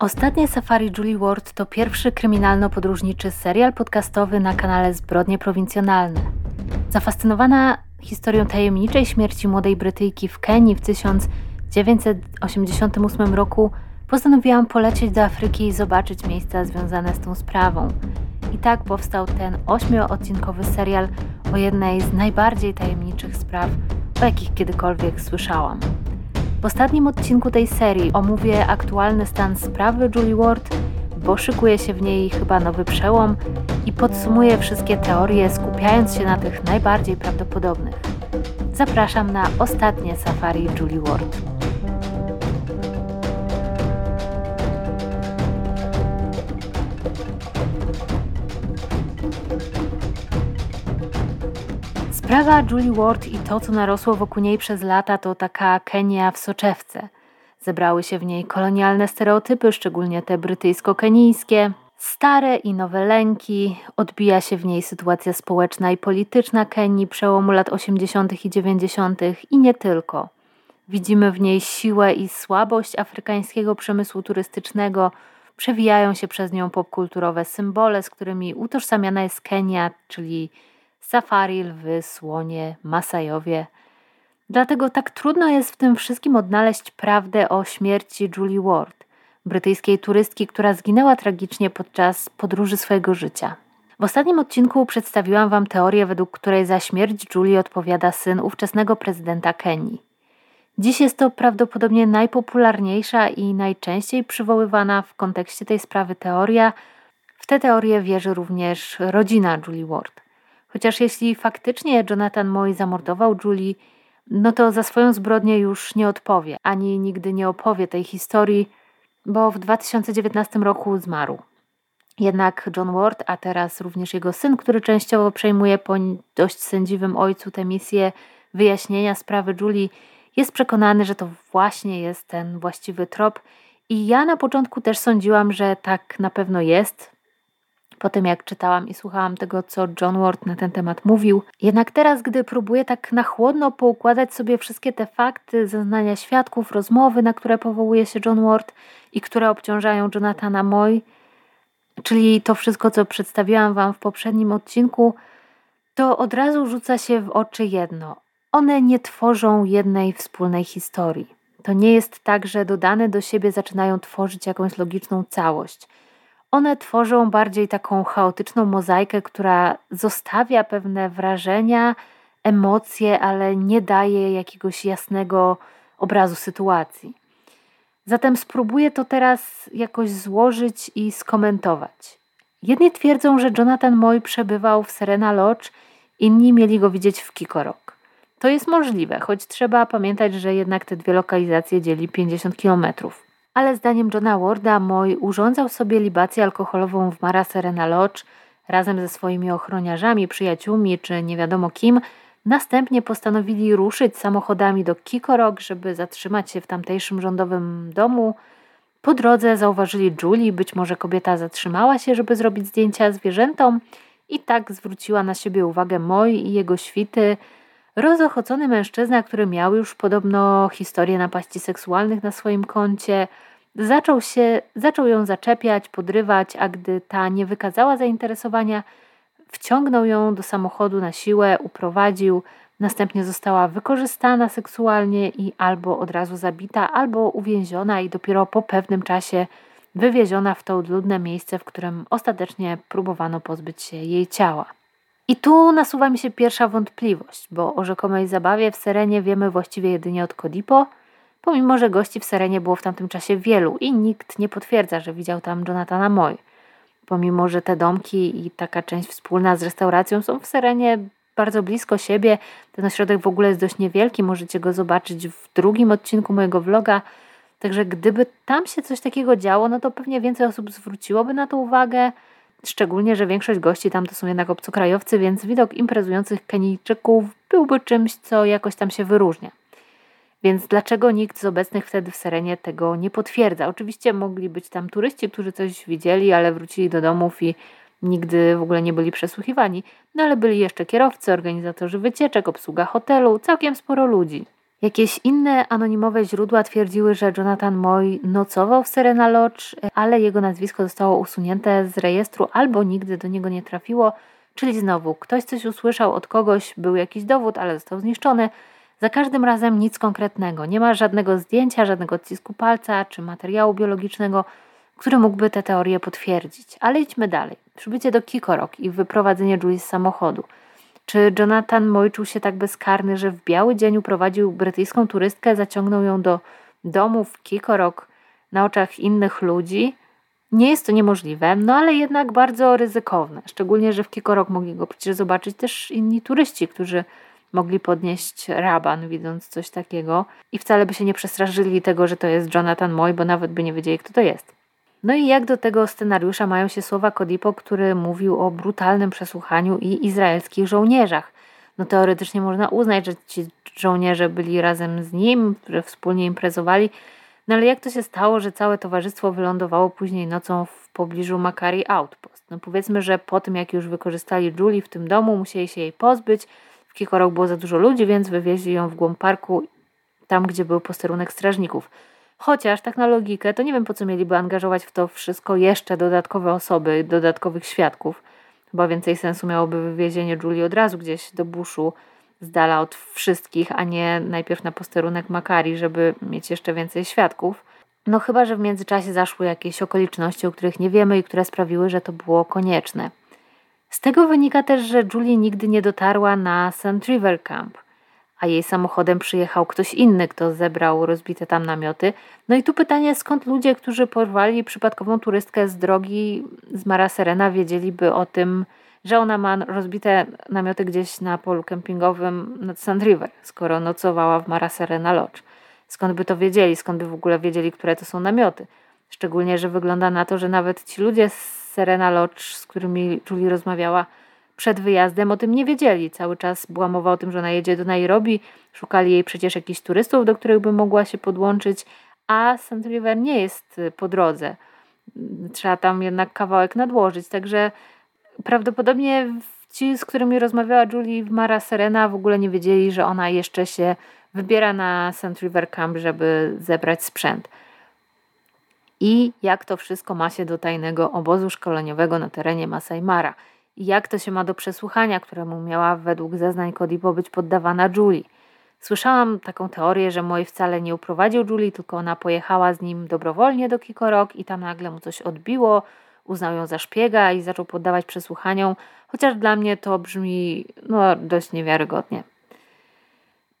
Ostatnie Safari Julie Ward to pierwszy kryminalno-podróżniczy serial podcastowy na kanale Zbrodnie Prowincjonalne. Zafascynowana historią tajemniczej śmierci młodej Brytyjki w Kenii w 1988 roku postanowiłam polecieć do Afryki i zobaczyć miejsca związane z tą sprawą. I tak powstał ten ośmioodcinkowy serial o jednej z najbardziej tajemniczych spraw, o jakich kiedykolwiek słyszałam. W ostatnim odcinku tej serii omówię aktualny stan sprawy Julie Ward, bo szykuje się w niej chyba nowy przełom i podsumuję wszystkie teorie, skupiając się na tych najbardziej prawdopodobnych. Zapraszam na ostatnie safari Julie Ward. Sprawa Julie Ward i to, co narosło wokół niej przez lata, to taka Kenia w soczewce. Zebrały się w niej kolonialne stereotypy, szczególnie te brytyjsko-kenijskie, stare i nowe lęki, odbija się w niej sytuacja społeczna i polityczna Kenii przełomu lat 80. i 90. i nie tylko. Widzimy w niej siłę i słabość afrykańskiego przemysłu turystycznego, przewijają się przez nią popkulturowe symbole, z którymi utożsamiana jest Kenia, czyli safari, lwy, słonie, Masajowie. Dlatego tak trudno jest w tym wszystkim odnaleźć prawdę o śmierci Julie Ward, brytyjskiej turystki, która zginęła tragicznie podczas podróży swojego życia. W ostatnim odcinku przedstawiłam Wam teorię, według której za śmierć Julie odpowiada syn ówczesnego prezydenta Kenii. Dziś jest to prawdopodobnie najpopularniejsza i najczęściej przywoływana w kontekście tej sprawy teoria. W tę teorię wierzy również rodzina Julie Ward. Chociaż jeśli faktycznie Jonathan Moy zamordował Julie, no to za swoją zbrodnię już nie odpowie, ani nigdy nie opowie tej historii, bo w 2019 roku zmarł. Jednak John Ward, a teraz również jego syn, który częściowo przejmuje po dość sędziwym ojcu tę misję wyjaśnienia sprawy Julie, jest przekonany, że to właśnie jest ten właściwy trop. I ja na początku też sądziłam, że tak na pewno jest, po tym jak czytałam i słuchałam tego, co John Ward na ten temat mówił. Jednak teraz, gdy próbuję tak na chłodno poukładać sobie wszystkie te fakty, zeznania świadków, rozmowy, na które powołuje się John Ward i które obciążają Jonathana Moy, czyli to wszystko, co przedstawiłam Wam w poprzednim odcinku, to od razu rzuca się w oczy jedno. One nie tworzą jednej wspólnej historii. To nie jest tak, że dodane do siebie zaczynają tworzyć jakąś logiczną całość. One tworzą bardziej taką chaotyczną mozaikę, która zostawia pewne wrażenia, emocje, ale nie daje jakiegoś jasnego obrazu sytuacji. Zatem spróbuję to teraz jakoś złożyć i skomentować. Jedni twierdzą, że Jonathan Moy przebywał w Serena Lodge, inni mieli go widzieć w Kikorok. To jest możliwe, choć trzeba pamiętać, że jednak te dwie lokalizacje dzieli 50 kilometrów ale zdaniem Johna Warda Moy urządzał sobie libację alkoholową w Mara Serena Lodge razem ze swoimi ochroniarzami, przyjaciółmi czy nie wiadomo kim. Następnie postanowili ruszyć samochodami do Kikorok, żeby zatrzymać się w tamtejszym rządowym domu. Po drodze zauważyli Julie, być może kobieta zatrzymała się, żeby zrobić zdjęcia zwierzętom i tak zwróciła na siebie uwagę Moy i jego świty. Rozochocony mężczyzna, który miał już podobno historię napaści seksualnych na swoim koncie, Zaczął, się, zaczął ją zaczepiać, podrywać, a gdy ta nie wykazała zainteresowania, wciągnął ją do samochodu na siłę, uprowadził, następnie została wykorzystana seksualnie i albo od razu zabita, albo uwięziona i dopiero po pewnym czasie wywieziona w to odludne miejsce, w którym ostatecznie próbowano pozbyć się jej ciała. I tu nasuwa mi się pierwsza wątpliwość, bo o rzekomej zabawie w Serenie wiemy właściwie jedynie od Kodipo – pomimo że gości w Serenie było w tamtym czasie wielu i nikt nie potwierdza, że widział tam Jonathana Moy. Pomimo, że te domki i taka część wspólna z restauracją są w Serenie bardzo blisko siebie, ten ośrodek w ogóle jest dość niewielki, możecie go zobaczyć w drugim odcinku mojego vloga. Także gdyby tam się coś takiego działo, no to pewnie więcej osób zwróciłoby na to uwagę. Szczególnie, że większość gości tam to są jednak obcokrajowcy, więc widok imprezujących Kenijczyków byłby czymś, co jakoś tam się wyróżnia. Więc dlaczego nikt z obecnych wtedy w Serenie tego nie potwierdza? Oczywiście mogli być tam turyści, którzy coś widzieli, ale wrócili do domów i nigdy w ogóle nie byli przesłuchiwani, no ale byli jeszcze kierowcy, organizatorzy wycieczek, obsługa hotelu, całkiem sporo ludzi. Jakieś inne anonimowe źródła twierdziły, że Jonathan Moy nocował w Serena Lodge, ale jego nazwisko zostało usunięte z rejestru albo nigdy do niego nie trafiło, czyli znowu ktoś coś usłyszał od kogoś, był jakiś dowód, ale został zniszczony. Za każdym razem nic konkretnego. Nie ma żadnego zdjęcia, żadnego odcisku palca czy materiału biologicznego, który mógłby te teorie potwierdzić. Ale idźmy dalej. Przybycie do Kikorok i wyprowadzenie Julie z samochodu. Czy Jonathan Moy czuł się tak bezkarny, że w biały dzień uprowadził brytyjską turystkę, zaciągnął ją do domu w Kikorok na oczach innych ludzi? Nie jest to niemożliwe, no ale jednak bardzo ryzykowne. Szczególnie, że w Kikorok mogli go przecież zobaczyć też inni turyści, którzy mogli podnieść raban, widząc coś takiego i wcale by się nie przestraszyli tego, że to jest Jonathan Moy, bo nawet by nie wiedzieli, kto to jest. No i jak do tego scenariusza mają się słowa Kodipo, który mówił o brutalnym przesłuchaniu i izraelskich żołnierzach. No teoretycznie można uznać, że ci żołnierze byli razem z nim, że wspólnie imprezowali, no ale jak to się stało, że całe towarzystwo wylądowało później nocą w pobliżu Makari Outpost? No powiedzmy, że po tym jak już wykorzystali Julie w tym domu, musieli się jej pozbyć. W Kikorok było za dużo ludzi, więc wywieźli ją w głąb parku, tam gdzie był posterunek strażników. Chociaż tak na logikę, to nie wiem po co mieliby angażować w to wszystko jeszcze dodatkowe osoby, dodatkowych świadków. Chyba więcej sensu miałoby wywiezienie Julii od razu gdzieś do buszu, z dala od wszystkich, a nie najpierw na posterunek Makari, żeby mieć jeszcze więcej świadków. No chyba, że w międzyczasie zaszły jakieś okoliczności, o których nie wiemy i które sprawiły, że to było konieczne. Z tego wynika też, że Julie nigdy nie dotarła na St. River Camp – a jej samochodem przyjechał ktoś inny, kto zebrał rozbite tam namioty. No i tu pytanie, skąd ludzie, którzy porwali przypadkową turystkę z drogi z Mara Serena, wiedzieliby o tym, że ona ma rozbite namioty gdzieś na polu kempingowym nad Sand River, skoro nocowała w Mara Serena Lodge. Skąd by to wiedzieli, skąd by w ogóle wiedzieli, które to są namioty? Szczególnie, że wygląda na to, że nawet ci ludzie z Serena Lodge, z którymi Julie rozmawiała, przed wyjazdem o tym nie wiedzieli. Cały czas była mowa o tym, że ona jedzie do Nairobi. Szukali jej przecież jakichś turystów, do których by mogła się podłączyć, a St. River nie jest y, po drodze. Trzeba tam jednak kawałek nadłożyć. Także prawdopodobnie ci, z którymi rozmawiała Julie w Mara Serena, w ogóle nie wiedzieli, że ona jeszcze się wybiera na St. River Camp, żeby zebrać sprzęt. I jak to wszystko ma się do tajnego obozu szkoleniowego na terenie Masai Mara jak to się ma do przesłuchania, któremu miała według zeznań Kodipo być poddawana Julie. Słyszałam taką teorię, że Moi wcale nie uprowadził Julie, tylko ona pojechała z nim dobrowolnie do Kikorok i tam nagle mu coś odbiło, uznał ją za szpiega i zaczął poddawać przesłuchaniom, chociaż dla mnie to brzmi no, dość niewiarygodnie.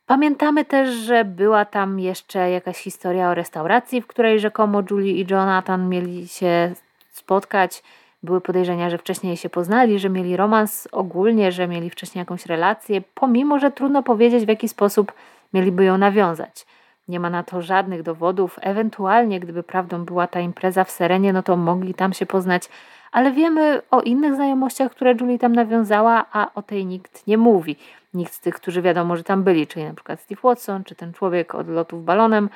Pamiętamy też, że była tam jeszcze jakaś historia o restauracji, w której rzekomo Julie i Jonathan mieli się spotkać były podejrzenia, że wcześniej się poznali, że mieli romans ogólnie, że mieli wcześniej jakąś relację, pomimo że trudno powiedzieć, w jaki sposób mieliby ją nawiązać. Nie ma na to żadnych dowodów. Ewentualnie, gdyby prawdą była ta impreza w Serenie, no to mogli tam się poznać, ale wiemy o innych znajomościach, które Julie tam nawiązała, a o tej nikt nie mówi. Nikt z tych, którzy wiadomo, że tam byli, czyli na przykład Steve Watson, czy ten człowiek od lotów balonem,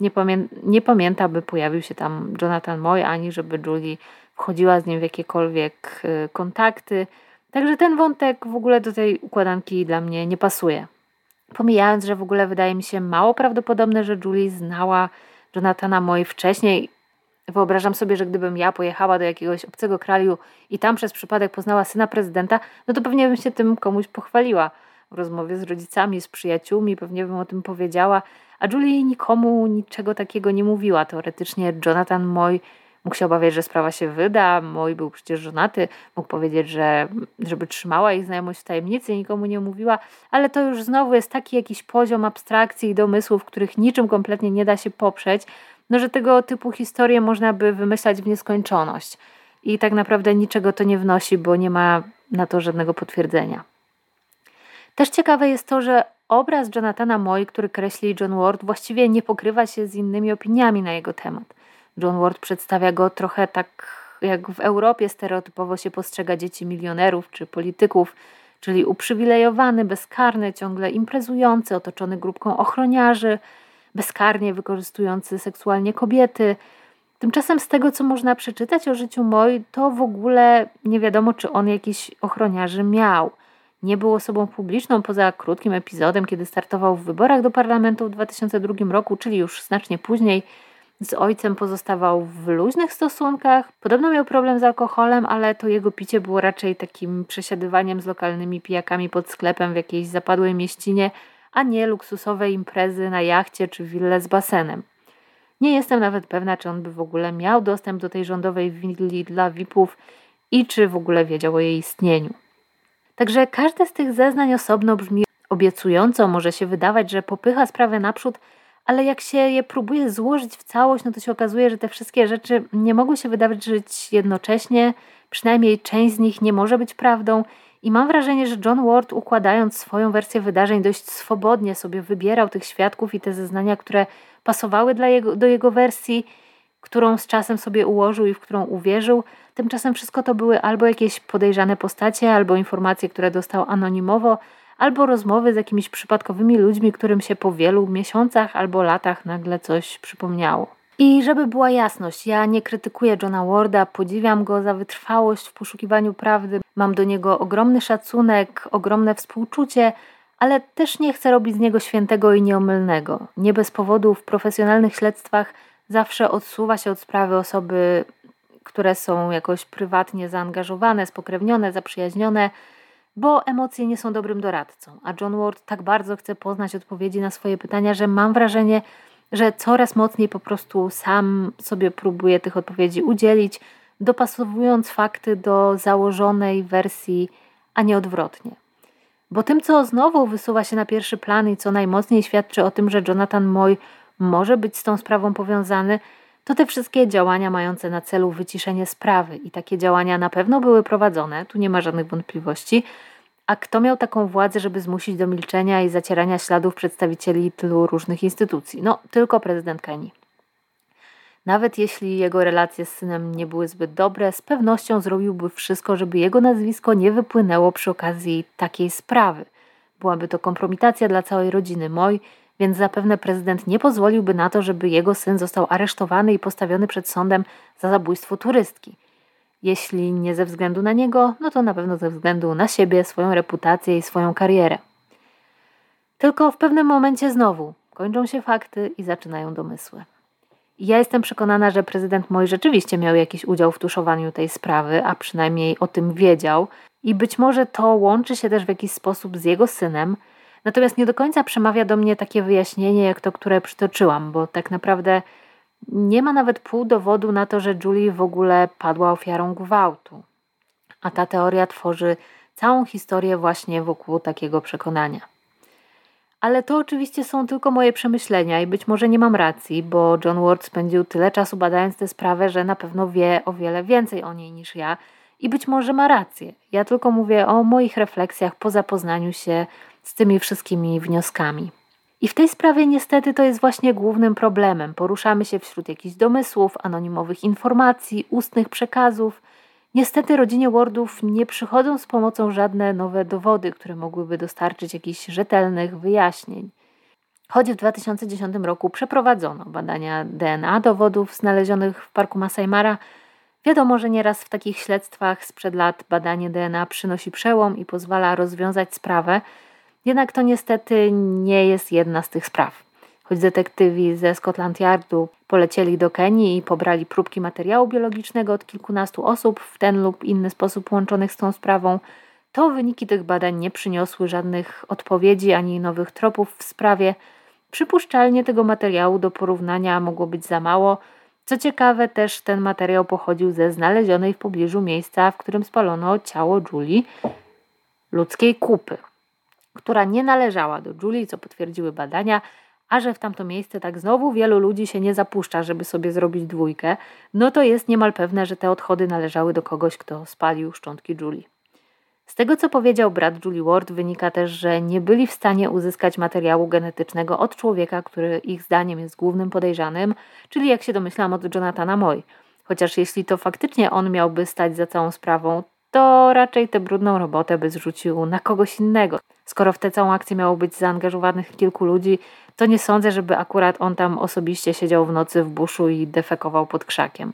nie, pamię nie pamięta, by pojawił się tam Jonathan Moy, ani żeby Julie wchodziła z nim w jakiekolwiek y, kontakty. Także ten wątek w ogóle do tej układanki dla mnie nie pasuje. Pomijając, że w ogóle wydaje mi się mało prawdopodobne, że Julie znała Jonathana Moy wcześniej. Wyobrażam sobie, że gdybym ja pojechała do jakiegoś obcego kraju i tam przez przypadek poznała syna prezydenta, no to pewnie bym się tym komuś pochwaliła. W rozmowie z rodzicami, z przyjaciółmi, pewnie bym o tym powiedziała. A Julie nikomu niczego takiego nie mówiła. Teoretycznie Jonathan Moy Mógł się obawiać, że sprawa się wyda. Mój był przecież żonaty. Mógł powiedzieć, że żeby trzymała ich znajomość w tajemnicy, nikomu nie mówiła, ale to już znowu jest taki jakiś poziom abstrakcji i domysłów, których niczym kompletnie nie da się poprzeć, no że tego typu historie można by wymyślać w nieskończoność. I tak naprawdę niczego to nie wnosi, bo nie ma na to żadnego potwierdzenia. Też ciekawe jest to, że obraz Jonathana Moy, który kreśli John Ward, właściwie nie pokrywa się z innymi opiniami na jego temat. John Ward przedstawia go trochę tak, jak w Europie stereotypowo się postrzega dzieci milionerów czy polityków, czyli uprzywilejowany, bezkarny, ciągle imprezujący, otoczony grupką ochroniarzy, bezkarnie wykorzystujący seksualnie kobiety. Tymczasem z tego, co można przeczytać o życiu Moi, to w ogóle nie wiadomo, czy on jakiś ochroniarzy miał. Nie był osobą publiczną poza krótkim epizodem, kiedy startował w wyborach do parlamentu w 2002 roku, czyli już znacznie później. Z ojcem pozostawał w luźnych stosunkach. Podobno miał problem z alkoholem, ale to jego picie było raczej takim przesiadywaniem z lokalnymi pijakami pod sklepem w jakiejś zapadłej mieścinie, a nie luksusowe imprezy na jachcie czy wille z basenem. Nie jestem nawet pewna, czy on by w ogóle miał dostęp do tej rządowej willi dla VIP-ów i czy w ogóle wiedział o jej istnieniu. Także każde z tych zeznań osobno brzmi obiecująco, może się wydawać, że popycha sprawę naprzód, ale jak się je próbuje złożyć w całość, no to się okazuje, że te wszystkie rzeczy nie mogły się wydarzyć jednocześnie, przynajmniej część z nich nie może być prawdą. I mam wrażenie, że John Ward, układając swoją wersję wydarzeń, dość swobodnie sobie wybierał tych świadków i te zeznania, które pasowały dla jego, do jego wersji, którą z czasem sobie ułożył i w którą uwierzył. Tymczasem wszystko to były albo jakieś podejrzane postacie, albo informacje, które dostał anonimowo, albo rozmowy z jakimiś przypadkowymi ludźmi, którym się po wielu miesiącach albo latach nagle coś przypomniało. I żeby była jasność, ja nie krytykuję Johna Warda, podziwiam go za wytrwałość w poszukiwaniu prawdy, mam do niego ogromny szacunek, ogromne współczucie, ale też nie chcę robić z niego świętego i nieomylnego. Nie bez powodu w profesjonalnych śledztwach zawsze odsuwa się od sprawy osoby, które są jakoś prywatnie zaangażowane, spokrewnione, zaprzyjaźnione, bo emocje nie są dobrym doradcą. A John Ward tak bardzo chce poznać odpowiedzi na swoje pytania, że mam wrażenie, że coraz mocniej po prostu sam sobie próbuje tych odpowiedzi udzielić, dopasowując fakty do założonej wersji, a nie odwrotnie. Bo tym, co znowu wysuwa się na pierwszy plan i co najmocniej świadczy o tym, że Jonathan Moy może być z tą sprawą powiązany, to te wszystkie działania mające na celu wyciszenie sprawy. I takie działania na pewno były prowadzone, tu nie ma żadnych wątpliwości. A kto miał taką władzę, żeby zmusić do milczenia i zacierania śladów przedstawicieli tylu różnych instytucji? No, tylko prezydent Kenii. Nawet jeśli jego relacje z synem nie były zbyt dobre, z pewnością zrobiłby wszystko, żeby jego nazwisko nie wypłynęło przy okazji takiej sprawy. Byłaby to kompromitacja dla całej rodziny Moj, więc zapewne prezydent nie pozwoliłby na to, żeby jego syn został aresztowany i postawiony przed sądem za zabójstwo turystki. Jeśli nie ze względu na niego, no to na pewno ze względu na siebie, swoją reputację i swoją karierę. Tylko w pewnym momencie znowu kończą się fakty i zaczynają domysły. Ja jestem przekonana, że prezydent Moj rzeczywiście miał jakiś udział w tuszowaniu tej sprawy, a przynajmniej o tym wiedział, i być może to łączy się też w jakiś sposób z jego synem. Natomiast nie do końca przemawia do mnie takie wyjaśnienie, jak to, które przytoczyłam, bo tak naprawdę nie ma nawet pół dowodu na to, że Julie w ogóle padła ofiarą gwałtu. A ta teoria tworzy całą historię właśnie wokół takiego przekonania. Ale to oczywiście są tylko moje przemyślenia i być może nie mam racji, bo John Ward spędził tyle czasu badając tę sprawę, że na pewno wie o wiele więcej o niej niż ja i być może ma rację. Ja tylko mówię o moich refleksjach po zapoznaniu się z tymi wszystkimi wnioskami. I w tej sprawie niestety to jest właśnie głównym problemem. Poruszamy się wśród jakichś domysłów, anonimowych informacji, ustnych przekazów – Niestety rodzinie Wardów nie przychodzą z pomocą żadne nowe dowody, które mogłyby dostarczyć jakichś rzetelnych wyjaśnień. Choć w 2010 roku przeprowadzono badania DNA dowodów znalezionych w parku Masai Mara, wiadomo, że nieraz w takich śledztwach sprzed lat badanie DNA przynosi przełom i pozwala rozwiązać sprawę, jednak to niestety nie jest jedna z tych spraw choć detektywi ze Scotland Yardu polecieli do Kenii i pobrali próbki materiału biologicznego od kilkunastu osób w ten lub inny sposób łączonych z tą sprawą, to wyniki tych badań nie przyniosły żadnych odpowiedzi ani nowych tropów w sprawie. Przypuszczalnie tego materiału do porównania mogło być za mało. Co ciekawe, też ten materiał pochodził ze znalezionej w pobliżu miejsca, w którym spalono ciało Julie, ludzkiej kupy, która nie należała do Julie, co potwierdziły badania, a że w tamto miejsce tak znowu wielu ludzi się nie zapuszcza, żeby sobie zrobić dwójkę, no to jest niemal pewne, że te odchody należały do kogoś, kto spalił szczątki Julie. Z tego, co powiedział brat Julie Ward, wynika też, że nie byli w stanie uzyskać materiału genetycznego od człowieka, który ich zdaniem jest głównym podejrzanym, czyli jak się domyślam od Jonathana Moy. Chociaż jeśli to faktycznie on miałby stać za całą sprawą, to raczej tę brudną robotę by zrzucił na kogoś innego. Skoro w tę całą akcję miało być zaangażowanych kilku ludzi, to nie sądzę, żeby akurat on tam osobiście siedział w nocy w buszu i defekował pod krzakiem.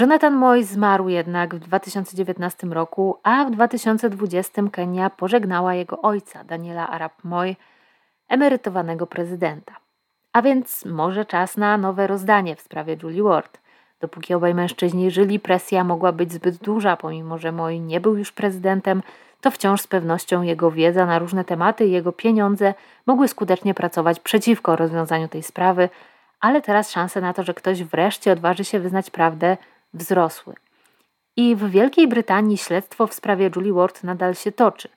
Jonathan Moy zmarł jednak w 2019 roku, a w 2020 Kenia pożegnała jego ojca, Daniela Arap Moy, emerytowanego prezydenta. A więc może czas na nowe rozdanie w sprawie Julie Ward. Dopóki obaj mężczyźni żyli, presja mogła być zbyt duża, pomimo że Moy nie był już prezydentem, to wciąż z pewnością jego wiedza na różne tematy i jego pieniądze mogły skutecznie pracować przeciwko rozwiązaniu tej sprawy, ale teraz szanse na to, że ktoś wreszcie odważy się wyznać prawdę, wzrosły. I w Wielkiej Brytanii śledztwo w sprawie Julie Ward nadal się toczy.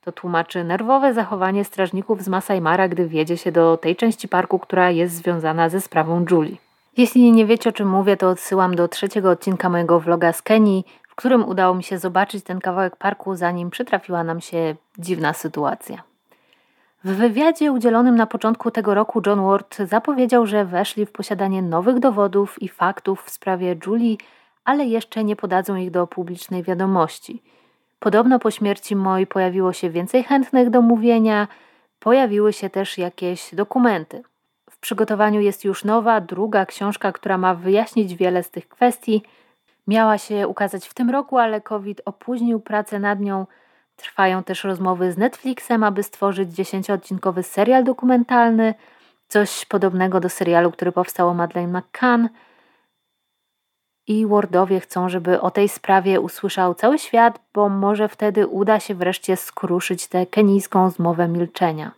To tłumaczy nerwowe zachowanie strażników z Masai Mara, gdy wiedzie się do tej części parku, która jest związana ze sprawą Julie. Jeśli nie wiecie o czym mówię, to odsyłam do trzeciego odcinka mojego vloga z Kenii, w którym udało mi się zobaczyć ten kawałek parku, zanim przytrafiła nam się dziwna sytuacja. W wywiadzie udzielonym na początku tego roku John Ward zapowiedział, że weszli w posiadanie nowych dowodów i faktów w sprawie Julie, ale jeszcze nie podadzą ich do publicznej wiadomości. Podobno po śmierci Moi pojawiło się więcej chętnych do mówienia, pojawiły się też jakieś dokumenty. W przygotowaniu jest już nowa, druga książka, która ma wyjaśnić wiele z tych kwestii. Miała się ukazać w tym roku, ale COVID opóźnił pracę nad nią. Trwają też rozmowy z Netflixem, aby stworzyć dziesięcioodcinkowy serial dokumentalny, coś podobnego do serialu, który powstał o Madeleine McCann. I Wordowie chcą, żeby o tej sprawie usłyszał cały świat, bo może wtedy uda się wreszcie skruszyć tę kenijską zmowę milczenia.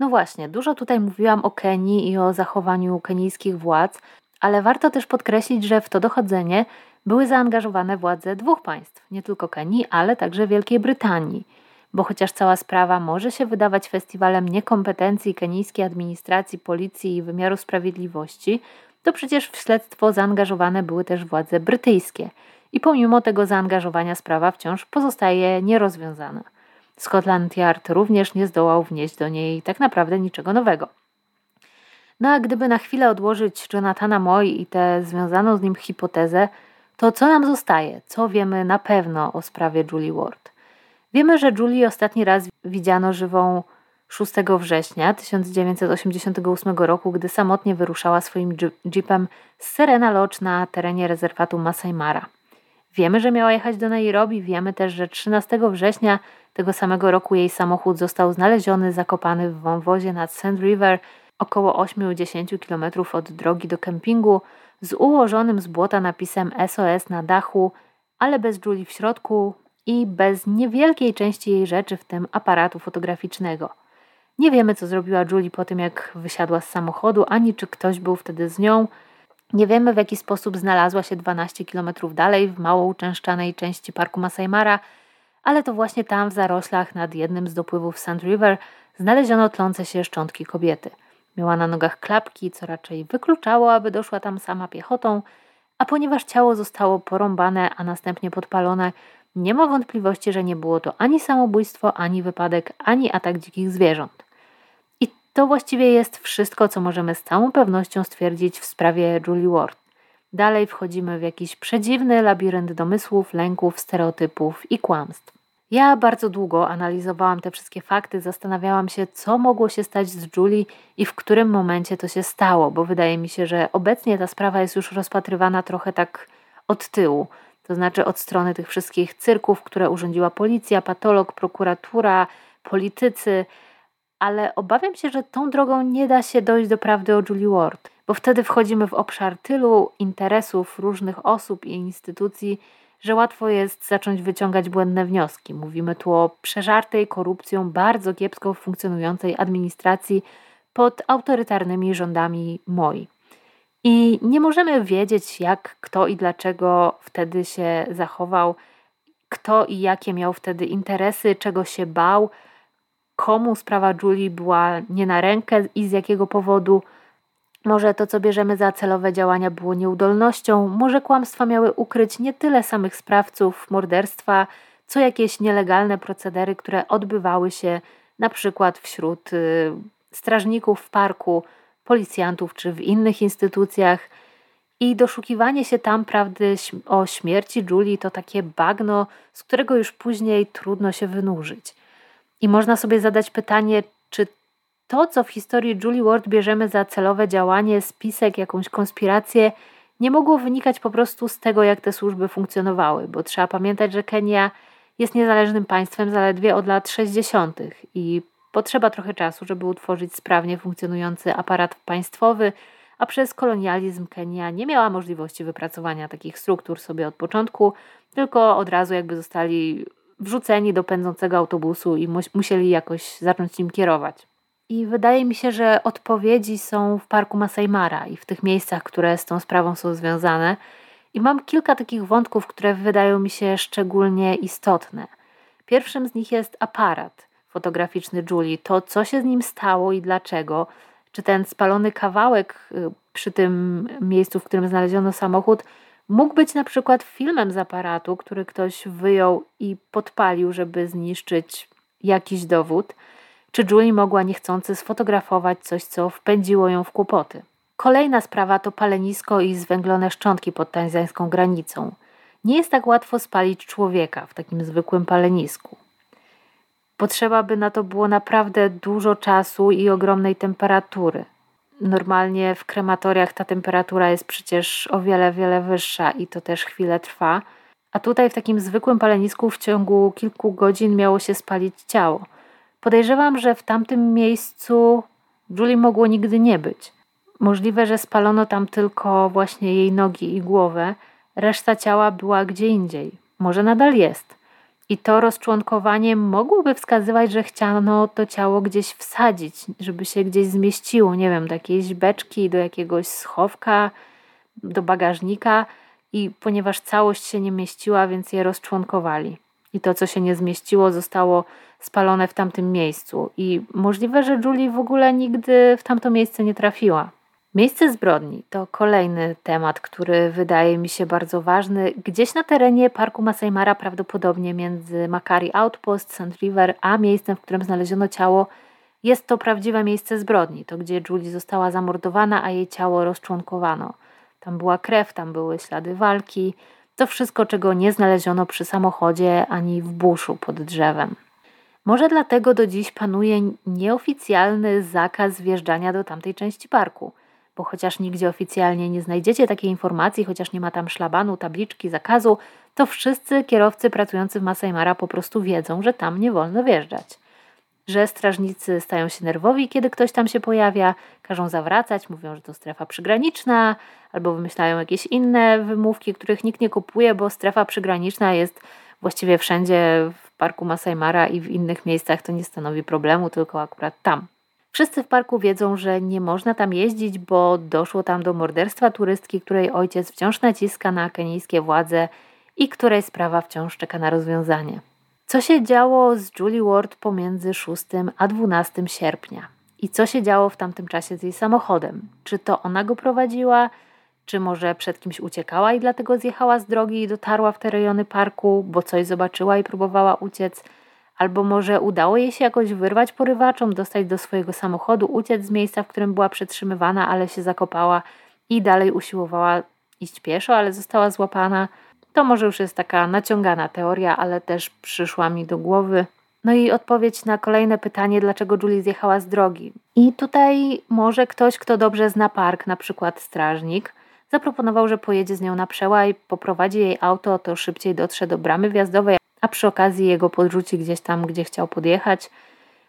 No właśnie, dużo tutaj mówiłam o Kenii i o zachowaniu kenijskich władz, ale warto też podkreślić, że w to dochodzenie były zaangażowane władze dwóch państw, nie tylko Kenii, ale także Wielkiej Brytanii. Bo chociaż cała sprawa może się wydawać festiwalem niekompetencji kenijskiej administracji, policji i wymiaru sprawiedliwości, to przecież w śledztwo zaangażowane były też władze brytyjskie. I pomimo tego zaangażowania sprawa wciąż pozostaje nierozwiązana. Scotland Yard również nie zdołał wnieść do niej tak naprawdę niczego nowego. No a gdyby na chwilę odłożyć Jonathana Moy i tę związaną z nim hipotezę, to co nam zostaje? Co wiemy na pewno o sprawie Julie Ward? Wiemy, że Julie ostatni raz widziano żywą 6 września 1988 roku, gdy samotnie wyruszała swoim jeepem z Serena Lodge na terenie rezerwatu Masai Mara. Wiemy, że miała jechać do Nairobi, wiemy też, że 13 września tego samego roku jej samochód został znaleziony zakopany w wąwozie nad Sand River, około 8-10 km od drogi do kempingu, z ułożonym z błota napisem SOS na dachu, ale bez Julie w środku i bez niewielkiej części jej rzeczy, w tym aparatu fotograficznego. Nie wiemy, co zrobiła Julie po tym, jak wysiadła z samochodu, ani czy ktoś był wtedy z nią. Nie wiemy, w jaki sposób znalazła się 12 km dalej, w mało uczęszczanej części parku Masai Mara, ale to właśnie tam w zaroślach nad jednym z dopływów Sand River znaleziono tlące się szczątki kobiety. Miała na nogach klapki, co raczej wykluczało, aby doszła tam sama piechotą, a ponieważ ciało zostało porąbane, a następnie podpalone, nie ma wątpliwości, że nie było to ani samobójstwo, ani wypadek, ani atak dzikich zwierząt. To właściwie jest wszystko, co możemy z całą pewnością stwierdzić w sprawie Julie Ward. Dalej wchodzimy w jakiś przedziwny labirynt domysłów, lęków, stereotypów i kłamstw. Ja bardzo długo analizowałam te wszystkie fakty, zastanawiałam się, co mogło się stać z Julie i w którym momencie to się stało, bo wydaje mi się, że obecnie ta sprawa jest już rozpatrywana trochę tak od tyłu, to znaczy od strony tych wszystkich cyrków, które urządziła policja, patolog, prokuratura, politycy, ale obawiam się, że tą drogą nie da się dojść do prawdy o Julie Ward, bo wtedy wchodzimy w obszar tylu interesów różnych osób i instytucji, że łatwo jest zacząć wyciągać błędne wnioski. Mówimy tu o przeżartej korupcją, bardzo kiepsko funkcjonującej administracji pod autorytarnymi rządami moi. I nie możemy wiedzieć, jak, kto i dlaczego wtedy się zachował, kto i jakie miał wtedy interesy, czego się bał, komu sprawa Julie była nie na rękę i z jakiego powodu. Może to, co bierzemy za celowe działania, było nieudolnością, może kłamstwa miały ukryć nie tyle samych sprawców morderstwa, co jakieś nielegalne procedery, które odbywały się na przykład wśród y, strażników w parku, policjantów czy w innych instytucjach. I doszukiwanie się tam prawdy o śmierci Julie to takie bagno, z którego już później trudno się wynurzyć. I można sobie zadać pytanie, czy to, co w historii Julie Ward bierzemy za celowe działanie, spisek, jakąś konspirację, nie mogło wynikać po prostu z tego, jak te służby funkcjonowały, bo trzeba pamiętać, że Kenia jest niezależnym państwem zaledwie od lat 60. i potrzeba trochę czasu, żeby utworzyć sprawnie funkcjonujący aparat państwowy, a przez kolonializm Kenia nie miała możliwości wypracowania takich struktur sobie od początku, tylko od razu jakby zostali wrzuceni do pędzącego autobusu i musieli jakoś zacząć nim kierować. I wydaje mi się, że odpowiedzi są w parku Masai Mara i w tych miejscach, które z tą sprawą są związane. I mam kilka takich wątków, które wydają mi się szczególnie istotne. Pierwszym z nich jest aparat fotograficzny Julie. To, co się z nim stało i dlaczego. Czy ten spalony kawałek y, przy tym miejscu, w którym znaleziono samochód, mógł być na przykład filmem z aparatu, który ktoś wyjął i podpalił, żeby zniszczyć jakiś dowód. Czy Julie mogła niechcący sfotografować coś, co wpędziło ją w kłopoty? Kolejna sprawa to palenisko i zwęglone szczątki pod tanzańską granicą. Nie jest tak łatwo spalić człowieka w takim zwykłym palenisku. Potrzeba by na to było naprawdę dużo czasu i ogromnej temperatury. Normalnie w krematoriach ta temperatura jest przecież o wiele, wiele wyższa i to też chwilę trwa. A tutaj w takim zwykłym palenisku w ciągu kilku godzin miało się spalić ciało. Podejrzewam, że w tamtym miejscu Julie mogło nigdy nie być. Możliwe, że spalono tam tylko właśnie jej nogi i głowę, reszta ciała była gdzie indziej. Może nadal jest. I to rozczłonkowanie mogłoby wskazywać, że chciano to ciało gdzieś wsadzić, żeby się gdzieś zmieściło, nie wiem, do jakiejś beczki, do jakiegoś schowka, do bagażnika. I ponieważ całość się nie mieściła, więc je rozczłonkowali. I to, co się nie zmieściło, zostało spalone w tamtym miejscu. I możliwe, że Julie w ogóle nigdy w tamto miejsce nie trafiła. Miejsce zbrodni to kolejny temat, który wydaje mi się bardzo ważny. Gdzieś na terenie parku Masai Mara, prawdopodobnie między Makari Outpost, Sand River, a miejscem, w którym znaleziono ciało, jest to prawdziwe miejsce zbrodni. To gdzie Julie została zamordowana, a jej ciało rozczłonkowano. Tam była krew, tam były ślady walki. To wszystko, czego nie znaleziono przy samochodzie ani w buszu pod drzewem. Może dlatego do dziś panuje nieoficjalny zakaz wjeżdżania do tamtej części parku bo chociaż nigdzie oficjalnie nie znajdziecie takiej informacji, chociaż nie ma tam szlabanu, tabliczki, zakazu, to wszyscy kierowcy pracujący w Masai po prostu wiedzą, że tam nie wolno wjeżdżać. Że strażnicy stają się nerwowi, kiedy ktoś tam się pojawia, każą zawracać, mówią, że to strefa przygraniczna, albo wymyślają jakieś inne wymówki, których nikt nie kupuje, bo strefa przygraniczna jest właściwie wszędzie w parku Masai i w innych miejscach to nie stanowi problemu, tylko akurat tam. Wszyscy w parku wiedzą, że nie można tam jeździć, bo doszło tam do morderstwa turystki, której ojciec wciąż naciska na kenijskie władze i której sprawa wciąż czeka na rozwiązanie. Co się działo z Julie Ward pomiędzy 6 a 12 sierpnia? I co się działo w tamtym czasie z jej samochodem? Czy to ona go prowadziła? Czy może przed kimś uciekała i dlatego zjechała z drogi i dotarła w te rejony parku, bo coś zobaczyła i próbowała uciec? Albo może udało jej się jakoś wyrwać porywaczom, dostać do swojego samochodu, uciec z miejsca, w którym była przetrzymywana, ale się zakopała i dalej usiłowała iść pieszo, ale została złapana. To może już jest taka naciągana teoria, ale też przyszła mi do głowy. No i odpowiedź na kolejne pytanie, dlaczego Julie zjechała z drogi. I tutaj może ktoś, kto dobrze zna park, na przykład strażnik, zaproponował, że pojedzie z nią na przełaj, poprowadzi jej auto, to szybciej dotrze do bramy wjazdowej, a przy okazji jego podrzuci gdzieś tam, gdzie chciał podjechać.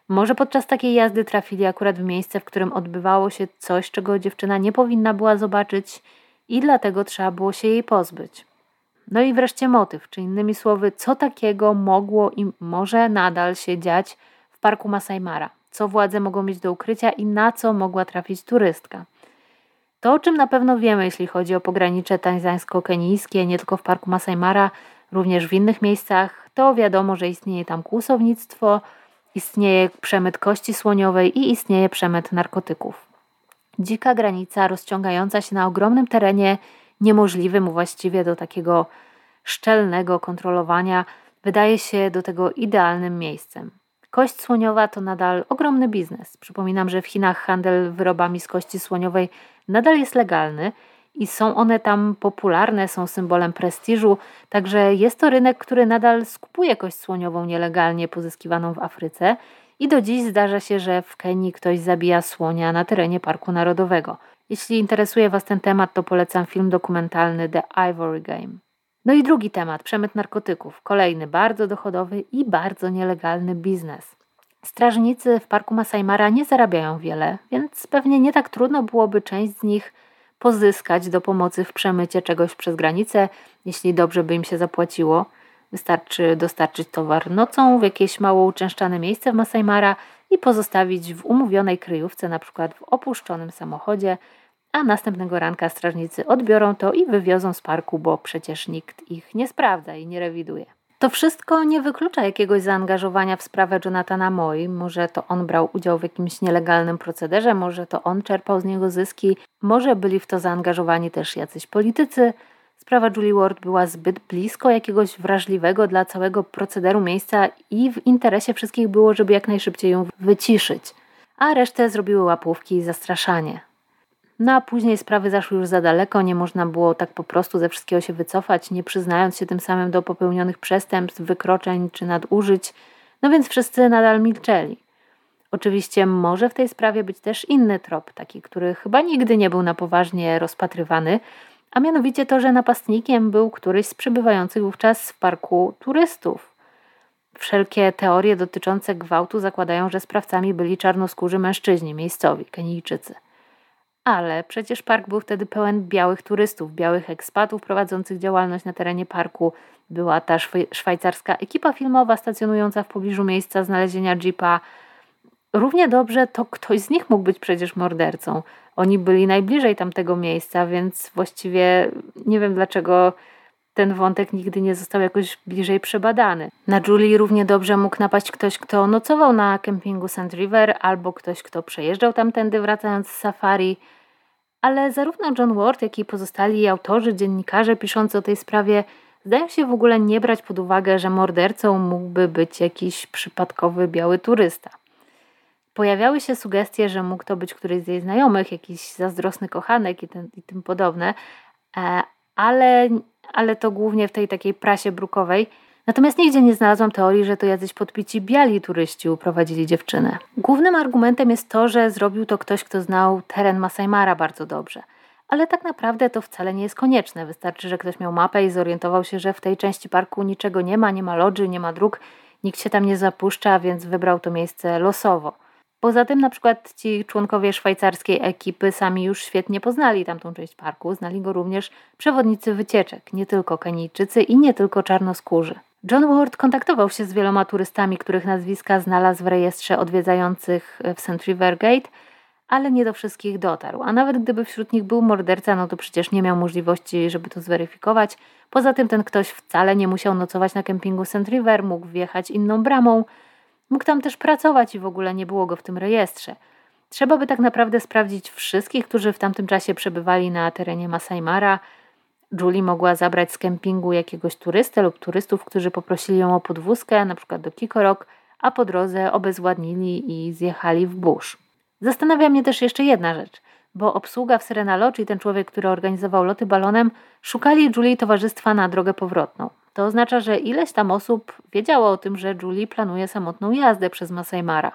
Może podczas takiej jazdy trafili akurat w miejsce, w którym odbywało się coś, czego dziewczyna nie powinna była zobaczyć i dlatego trzeba było się jej pozbyć. No i wreszcie motyw, czy innymi słowy, co takiego mogło i może nadal się dziać w parku Masai Mara? Co władze mogą mieć do ukrycia i na co mogła trafić turystka? To, o czym na pewno wiemy, jeśli chodzi o pogranicze tanzańsko-kenijskie, nie tylko w parku Masai Mara, również w innych miejscach, to wiadomo, że istnieje tam kłusownictwo, istnieje przemyt kości słoniowej i istnieje przemyt narkotyków. Dzika granica rozciągająca się na ogromnym terenie, niemożliwym właściwie do takiego szczelnego kontrolowania, wydaje się do tego idealnym miejscem. Kość słoniowa to nadal ogromny biznes. Przypominam, że w Chinach handel wyrobami z kości słoniowej nadal jest legalny i są one tam popularne, są symbolem prestiżu, także jest to rynek, który nadal skupuje kość słoniową nielegalnie pozyskiwaną w Afryce i do dziś zdarza się, że w Kenii ktoś zabija słonia na terenie Parku Narodowego. Jeśli interesuje Was ten temat, to polecam film dokumentalny The Ivory Game. No i drugi temat, przemyt narkotyków. Kolejny bardzo dochodowy i bardzo nielegalny biznes. Strażnicy w parku Masai Mara nie zarabiają wiele, więc pewnie nie tak trudno byłoby część z nich pozyskać do pomocy w przemycie czegoś przez granicę, jeśli dobrze by im się zapłaciło. Wystarczy dostarczyć towar nocą w jakieś mało uczęszczane miejsce w Masai Mara i pozostawić w umówionej kryjówce, na przykład w opuszczonym samochodzie, a następnego ranka strażnicy odbiorą to i wywiozą z parku, bo przecież nikt ich nie sprawdza i nie rewiduje. To wszystko nie wyklucza jakiegoś zaangażowania w sprawę Jonathana Moi. Może to on brał udział w jakimś nielegalnym procederze, może to on czerpał z niego zyski, może byli w to zaangażowani też jacyś politycy. Sprawa Julie Ward była zbyt blisko jakiegoś wrażliwego dla całego procederu miejsca i w interesie wszystkich było, żeby jak najszybciej ją wyciszyć. A resztę zrobiły łapówki i zastraszanie. No a później sprawy zaszły już za daleko, nie można było tak po prostu ze wszystkiego się wycofać, nie przyznając się tym samym do popełnionych przestępstw, wykroczeń czy nadużyć, no więc wszyscy nadal milczeli. Oczywiście może w tej sprawie być też inny trop, taki, który chyba nigdy nie był na poważnie rozpatrywany, a mianowicie to, że napastnikiem był któryś z przebywających wówczas w parku turystów. Wszelkie teorie dotyczące gwałtu zakładają, że sprawcami byli czarnoskórzy mężczyźni miejscowi, Kenijczycy. Ale przecież park był wtedy pełen białych turystów, białych ekspatów prowadzących działalność na terenie parku. Była ta szwajcarska ekipa filmowa stacjonująca w pobliżu miejsca znalezienia jeepa. Równie dobrze to ktoś z nich mógł być przecież mordercą. Oni byli najbliżej tamtego miejsca, więc właściwie nie wiem dlaczego ten wątek nigdy nie został jakoś bliżej przebadany. Na Julie równie dobrze mógł napaść ktoś, kto nocował na kempingu St. River, albo ktoś, kto przejeżdżał tamtędy wracając z safari. Ale zarówno John Ward, jak i pozostali autorzy, dziennikarze piszący o tej sprawie zdają się w ogóle nie brać pod uwagę, że mordercą mógłby być jakiś przypadkowy biały turysta. Pojawiały się sugestie, że mógł to być któryś z jej znajomych, jakiś zazdrosny kochanek i, ten, i tym podobne, e, ale ale to głównie w tej takiej prasie brukowej. Natomiast nigdzie nie znalazłam teorii, że to jacyś podpici biali turyści uprowadzili dziewczynę. Głównym argumentem jest to, że zrobił to ktoś, kto znał teren Masai Mara bardzo dobrze. Ale tak naprawdę to wcale nie jest konieczne. Wystarczy, że ktoś miał mapę i zorientował się, że w tej części parku niczego nie ma, nie ma lodży, nie ma dróg, nikt się tam nie zapuszcza, więc wybrał to miejsce losowo. Poza tym na przykład ci członkowie szwajcarskiej ekipy sami już świetnie poznali tamtą część parku, znali go również przewodnicy wycieczek, nie tylko Kenijczycy i nie tylko czarnoskórzy. John Ward kontaktował się z wieloma turystami, których nazwiska znalazł w rejestrze odwiedzających w St. River Gate, ale nie do wszystkich dotarł. A nawet gdyby wśród nich był morderca, no to przecież nie miał możliwości, żeby to zweryfikować. Poza tym ten ktoś wcale nie musiał nocować na kempingu St. River, mógł wjechać inną bramą, Mógł tam też pracować i w ogóle nie było go w tym rejestrze. Trzeba by tak naprawdę sprawdzić wszystkich, którzy w tamtym czasie przebywali na terenie Masai Mara. Julie mogła zabrać z kempingu jakiegoś turystę lub turystów, którzy poprosili ją o podwózkę, na przykład do Kikorok, a po drodze obezwładnili i zjechali w burz. Zastanawia mnie też jeszcze jedna rzecz, bo obsługa w Serena Lodge i ten człowiek, który organizował loty balonem, szukali Julie towarzystwa na drogę powrotną. To oznacza, że ileś tam osób wiedziało o tym, że Julie planuje samotną jazdę przez Masai Mara.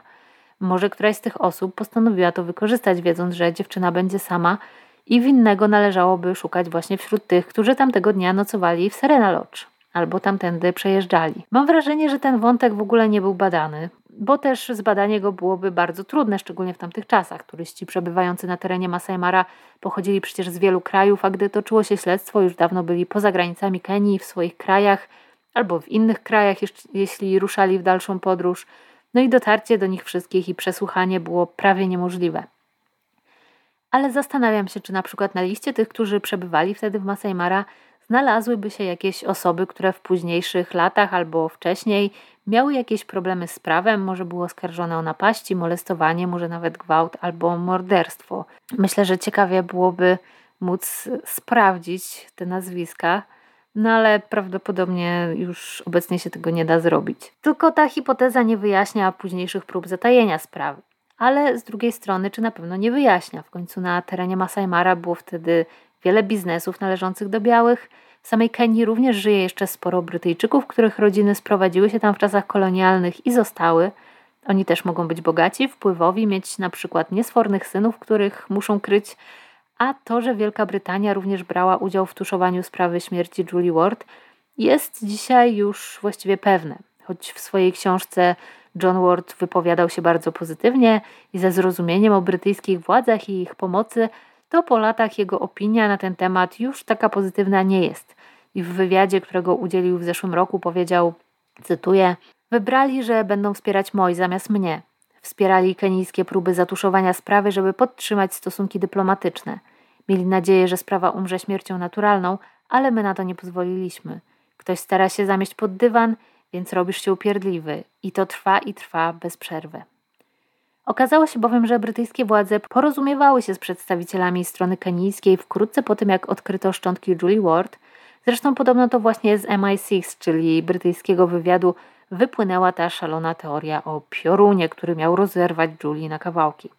Może któraś z tych osób postanowiła to wykorzystać, wiedząc, że dziewczyna będzie sama i winnego należałoby szukać właśnie wśród tych, którzy tamtego dnia nocowali w Serena Lodge albo tamtędy przejeżdżali. Mam wrażenie, że ten wątek w ogóle nie był badany, bo też zbadanie go byłoby bardzo trudne, szczególnie w tamtych czasach. Turyści przebywający na terenie Masai Mara pochodzili przecież z wielu krajów, a gdy toczyło się śledztwo, już dawno byli poza granicami Kenii, w swoich krajach albo w innych krajach, jeśli ruszali w dalszą podróż. No i dotarcie do nich wszystkich i przesłuchanie było prawie niemożliwe. Ale zastanawiam się, czy na przykład na liście tych, którzy przebywali wtedy w Masai Mara, znalazłyby się jakieś osoby, które w późniejszych latach albo wcześniej miały jakieś problemy z prawem, może było oskarżone o napaści, molestowanie, może nawet gwałt albo morderstwo. Myślę, że ciekawie byłoby móc sprawdzić te nazwiska. No ale prawdopodobnie już obecnie się tego nie da zrobić. Tylko ta hipoteza nie wyjaśnia późniejszych prób zatajenia sprawy. Ale z drugiej strony, czy na pewno nie wyjaśnia? W końcu na terenie Masai Mara było wtedy wiele biznesów należących do białych. W samej Kenii również żyje jeszcze sporo Brytyjczyków, których rodziny sprowadziły się tam w czasach kolonialnych i zostały. Oni też mogą być bogaci, wpływowi, mieć na przykład niesfornych synów, których muszą kryć. A to, że Wielka Brytania również brała udział w tuszowaniu sprawy śmierci Julie Ward, jest dzisiaj już właściwie pewne. Choć w swojej książce John Ward wypowiadał się bardzo pozytywnie i ze zrozumieniem o brytyjskich władzach i ich pomocy, to po latach jego opinia na ten temat już taka pozytywna nie jest. I w wywiadzie, którego udzielił w zeszłym roku, powiedział, cytuję: Wybrali, że będą wspierać Moi zamiast mnie. Wspierali kenijskie próby zatuszowania sprawy, żeby podtrzymać stosunki dyplomatyczne. Mieli nadzieję, że sprawa umrze śmiercią naturalną, ale my na to nie pozwoliliśmy. Ktoś stara się zamieść pod dywan, więc robisz się upierdliwy i to trwa i trwa bez przerwy. Okazało się bowiem, że brytyjskie władze porozumiewały się z przedstawicielami strony kenijskiej wkrótce po tym, jak odkryto szczątki Julie Ward. Zresztą podobno to właśnie z MI6, czyli brytyjskiego wywiadu, wypłynęła ta szalona teoria o piorunie, który miał rozerwać Julie na kawałki.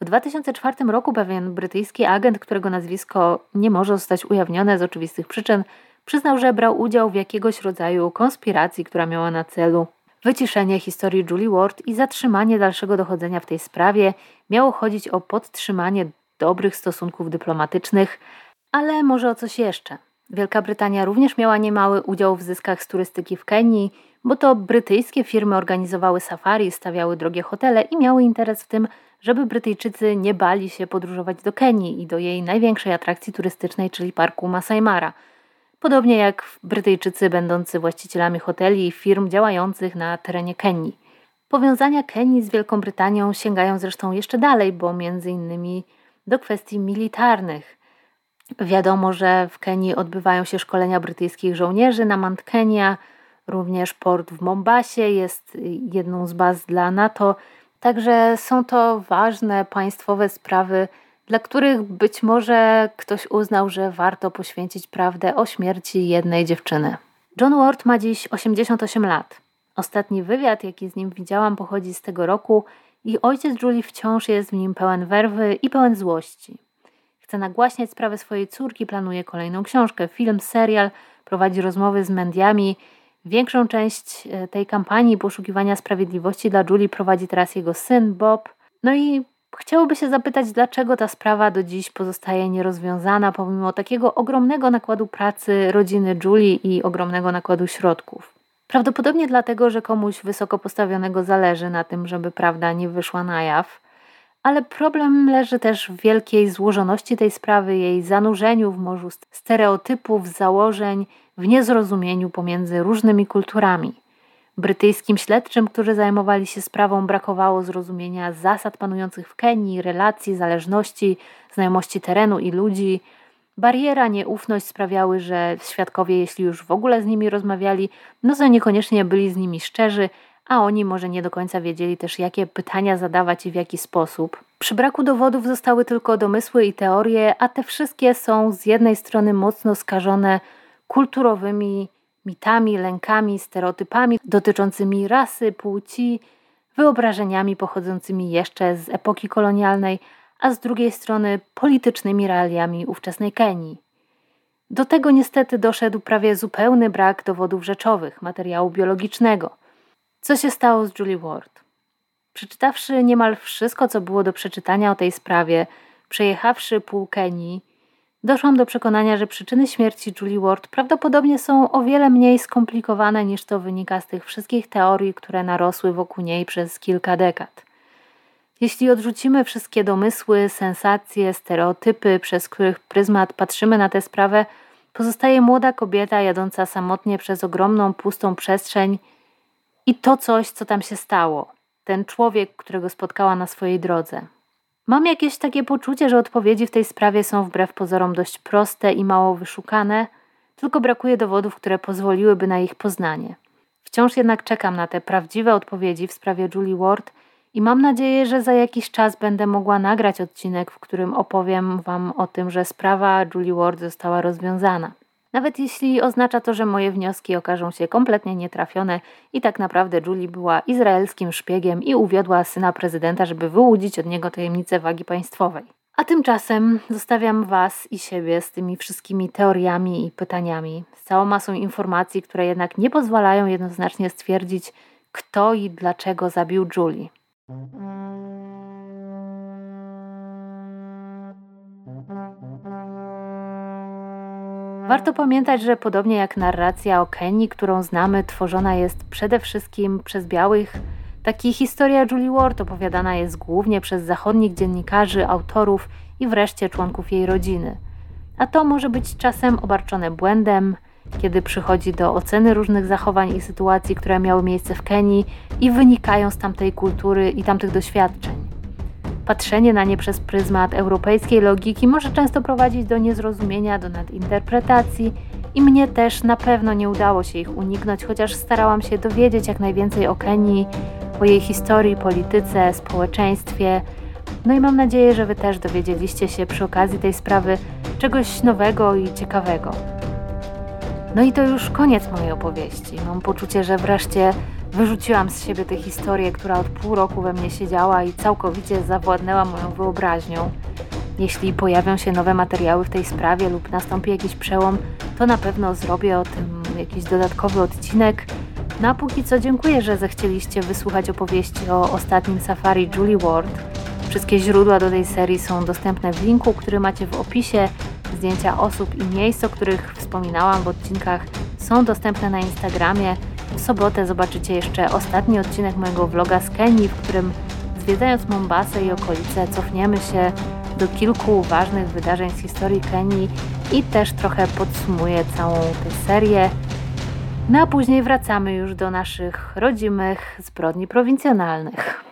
W 2004 roku pewien brytyjski agent, którego nazwisko nie może zostać ujawnione z oczywistych przyczyn, przyznał, że brał udział w jakiegoś rodzaju konspiracji, która miała na celu wyciszenie historii Julie Ward i zatrzymanie dalszego dochodzenia w tej sprawie. Miało chodzić o podtrzymanie dobrych stosunków dyplomatycznych, ale może o coś jeszcze. Wielka Brytania również miała niemały udział w zyskach z turystyki w Kenii, bo to brytyjskie firmy organizowały safari, stawiały drogie hotele i miały interes w tym, żeby Brytyjczycy nie bali się podróżować do Kenii i do jej największej atrakcji turystycznej, czyli parku Masai Mara – Podobnie jak Brytyjczycy będący właścicielami hoteli i firm działających na terenie Kenii. Powiązania Kenii z Wielką Brytanią sięgają zresztą jeszcze dalej, bo między innymi do kwestii militarnych. Wiadomo, że w Kenii odbywają się szkolenia brytyjskich żołnierzy na Mount Kenya, również port w Mombasie jest jedną z baz dla NATO. Także są to ważne państwowe sprawy dla których być może ktoś uznał, że warto poświęcić prawdę o śmierci jednej dziewczyny. John Ward ma dziś 88 lat. Ostatni wywiad, jaki z nim widziałam, pochodzi z tego roku i ojciec Julie wciąż jest w nim pełen werwy i pełen złości. Chce nagłaśniać sprawę swojej córki, planuje kolejną książkę, film, serial, prowadzi rozmowy z mediami. Większą część e, tej kampanii poszukiwania sprawiedliwości dla Julie prowadzi teraz jego syn Bob. No i Chciałoby się zapytać, dlaczego ta sprawa do dziś pozostaje nierozwiązana, pomimo takiego ogromnego nakładu pracy rodziny Julie i ogromnego nakładu środków. Prawdopodobnie dlatego, że komuś wysoko postawionego zależy na tym, żeby prawda nie wyszła na jaw, ale problem leży też w wielkiej złożoności tej sprawy, jej zanurzeniu w morzu stereotypów, założeń, w niezrozumieniu pomiędzy różnymi kulturami. Brytyjskim śledczym, którzy zajmowali się sprawą, brakowało zrozumienia zasad panujących w Kenii, relacji, zależności, znajomości terenu i ludzi. Bariera, nieufność sprawiały, że świadkowie, jeśli już w ogóle z nimi rozmawiali, no to niekoniecznie byli z nimi szczerzy, a oni może nie do końca wiedzieli też, jakie pytania zadawać i w jaki sposób. Przy braku dowodów zostały tylko domysły i teorie, a te wszystkie są z jednej strony mocno skażone kulturowymi mitami, lękami, stereotypami dotyczącymi rasy, płci, wyobrażeniami pochodzącymi jeszcze z epoki kolonialnej, a z drugiej strony politycznymi realiami ówczesnej Kenii. Do tego niestety doszedł prawie zupełny brak dowodów rzeczowych, materiału biologicznego. Co się stało z Julie Ward? Przeczytawszy niemal wszystko, co było do przeczytania o tej sprawie, przejechawszy pół Kenii, Doszłam do przekonania, że przyczyny śmierci Julie Ward prawdopodobnie są o wiele mniej skomplikowane niż to wynika z tych wszystkich teorii, które narosły wokół niej przez kilka dekad. Jeśli odrzucimy wszystkie domysły, sensacje, stereotypy, przez których pryzmat patrzymy na tę sprawę, pozostaje młoda kobieta jadąca samotnie przez ogromną, pustą przestrzeń i to coś, co tam się stało. Ten człowiek, którego spotkała na swojej drodze. Mam jakieś takie poczucie, że odpowiedzi w tej sprawie są wbrew pozorom dość proste i mało wyszukane, tylko brakuje dowodów, które pozwoliłyby na ich poznanie. Wciąż jednak czekam na te prawdziwe odpowiedzi w sprawie Julie Ward i mam nadzieję, że za jakiś czas będę mogła nagrać odcinek, w którym opowiem Wam o tym, że sprawa Julie Ward została rozwiązana. Nawet jeśli oznacza to, że moje wnioski okażą się kompletnie nietrafione i tak naprawdę Julie była izraelskim szpiegiem i uwiodła syna prezydenta, żeby wyłudzić od niego tajemnicę wagi państwowej. A tymczasem zostawiam Was i siebie z tymi wszystkimi teoriami i pytaniami, z całą masą informacji, które jednak nie pozwalają jednoznacznie stwierdzić, kto i dlaczego zabił Julie. Warto pamiętać, że podobnie jak narracja o Kenii, którą znamy, tworzona jest przede wszystkim przez białych, tak i historia Julie Ward opowiadana jest głównie przez zachodnich dziennikarzy, autorów i wreszcie członków jej rodziny. A to może być czasem obarczone błędem, kiedy przychodzi do oceny różnych zachowań i sytuacji, które miały miejsce w Kenii i wynikają z tamtej kultury i tamtych doświadczeń. Patrzenie na nie przez pryzmat europejskiej logiki może często prowadzić do niezrozumienia, do nadinterpretacji i mnie też na pewno nie udało się ich uniknąć, chociaż starałam się dowiedzieć jak najwięcej o Kenii, o jej historii, polityce, społeczeństwie. No i mam nadzieję, że Wy też dowiedzieliście się przy okazji tej sprawy czegoś nowego i ciekawego. No i to już koniec mojej opowieści. Mam poczucie, że wreszcie wyrzuciłam z siebie tę historię, która od pół roku we mnie siedziała i całkowicie zawładnęła moją wyobraźnią. Jeśli pojawią się nowe materiały w tej sprawie lub nastąpi jakiś przełom, to na pewno zrobię o tym jakiś dodatkowy odcinek. No a póki co dziękuję, że zechcieliście wysłuchać opowieści o ostatnim safari Julie Ward. Wszystkie źródła do tej serii są dostępne w linku, który macie w opisie. Zdjęcia osób i miejsc, o których wspominałam w odcinkach, są dostępne na Instagramie. Sobotę zobaczycie jeszcze ostatni odcinek mojego vloga z Kenii, w którym zwiedzając Mombasę i okolice cofniemy się do kilku ważnych wydarzeń z historii Kenii i też trochę podsumuję całą tę serię. No a później wracamy już do naszych rodzimych zbrodni prowincjonalnych.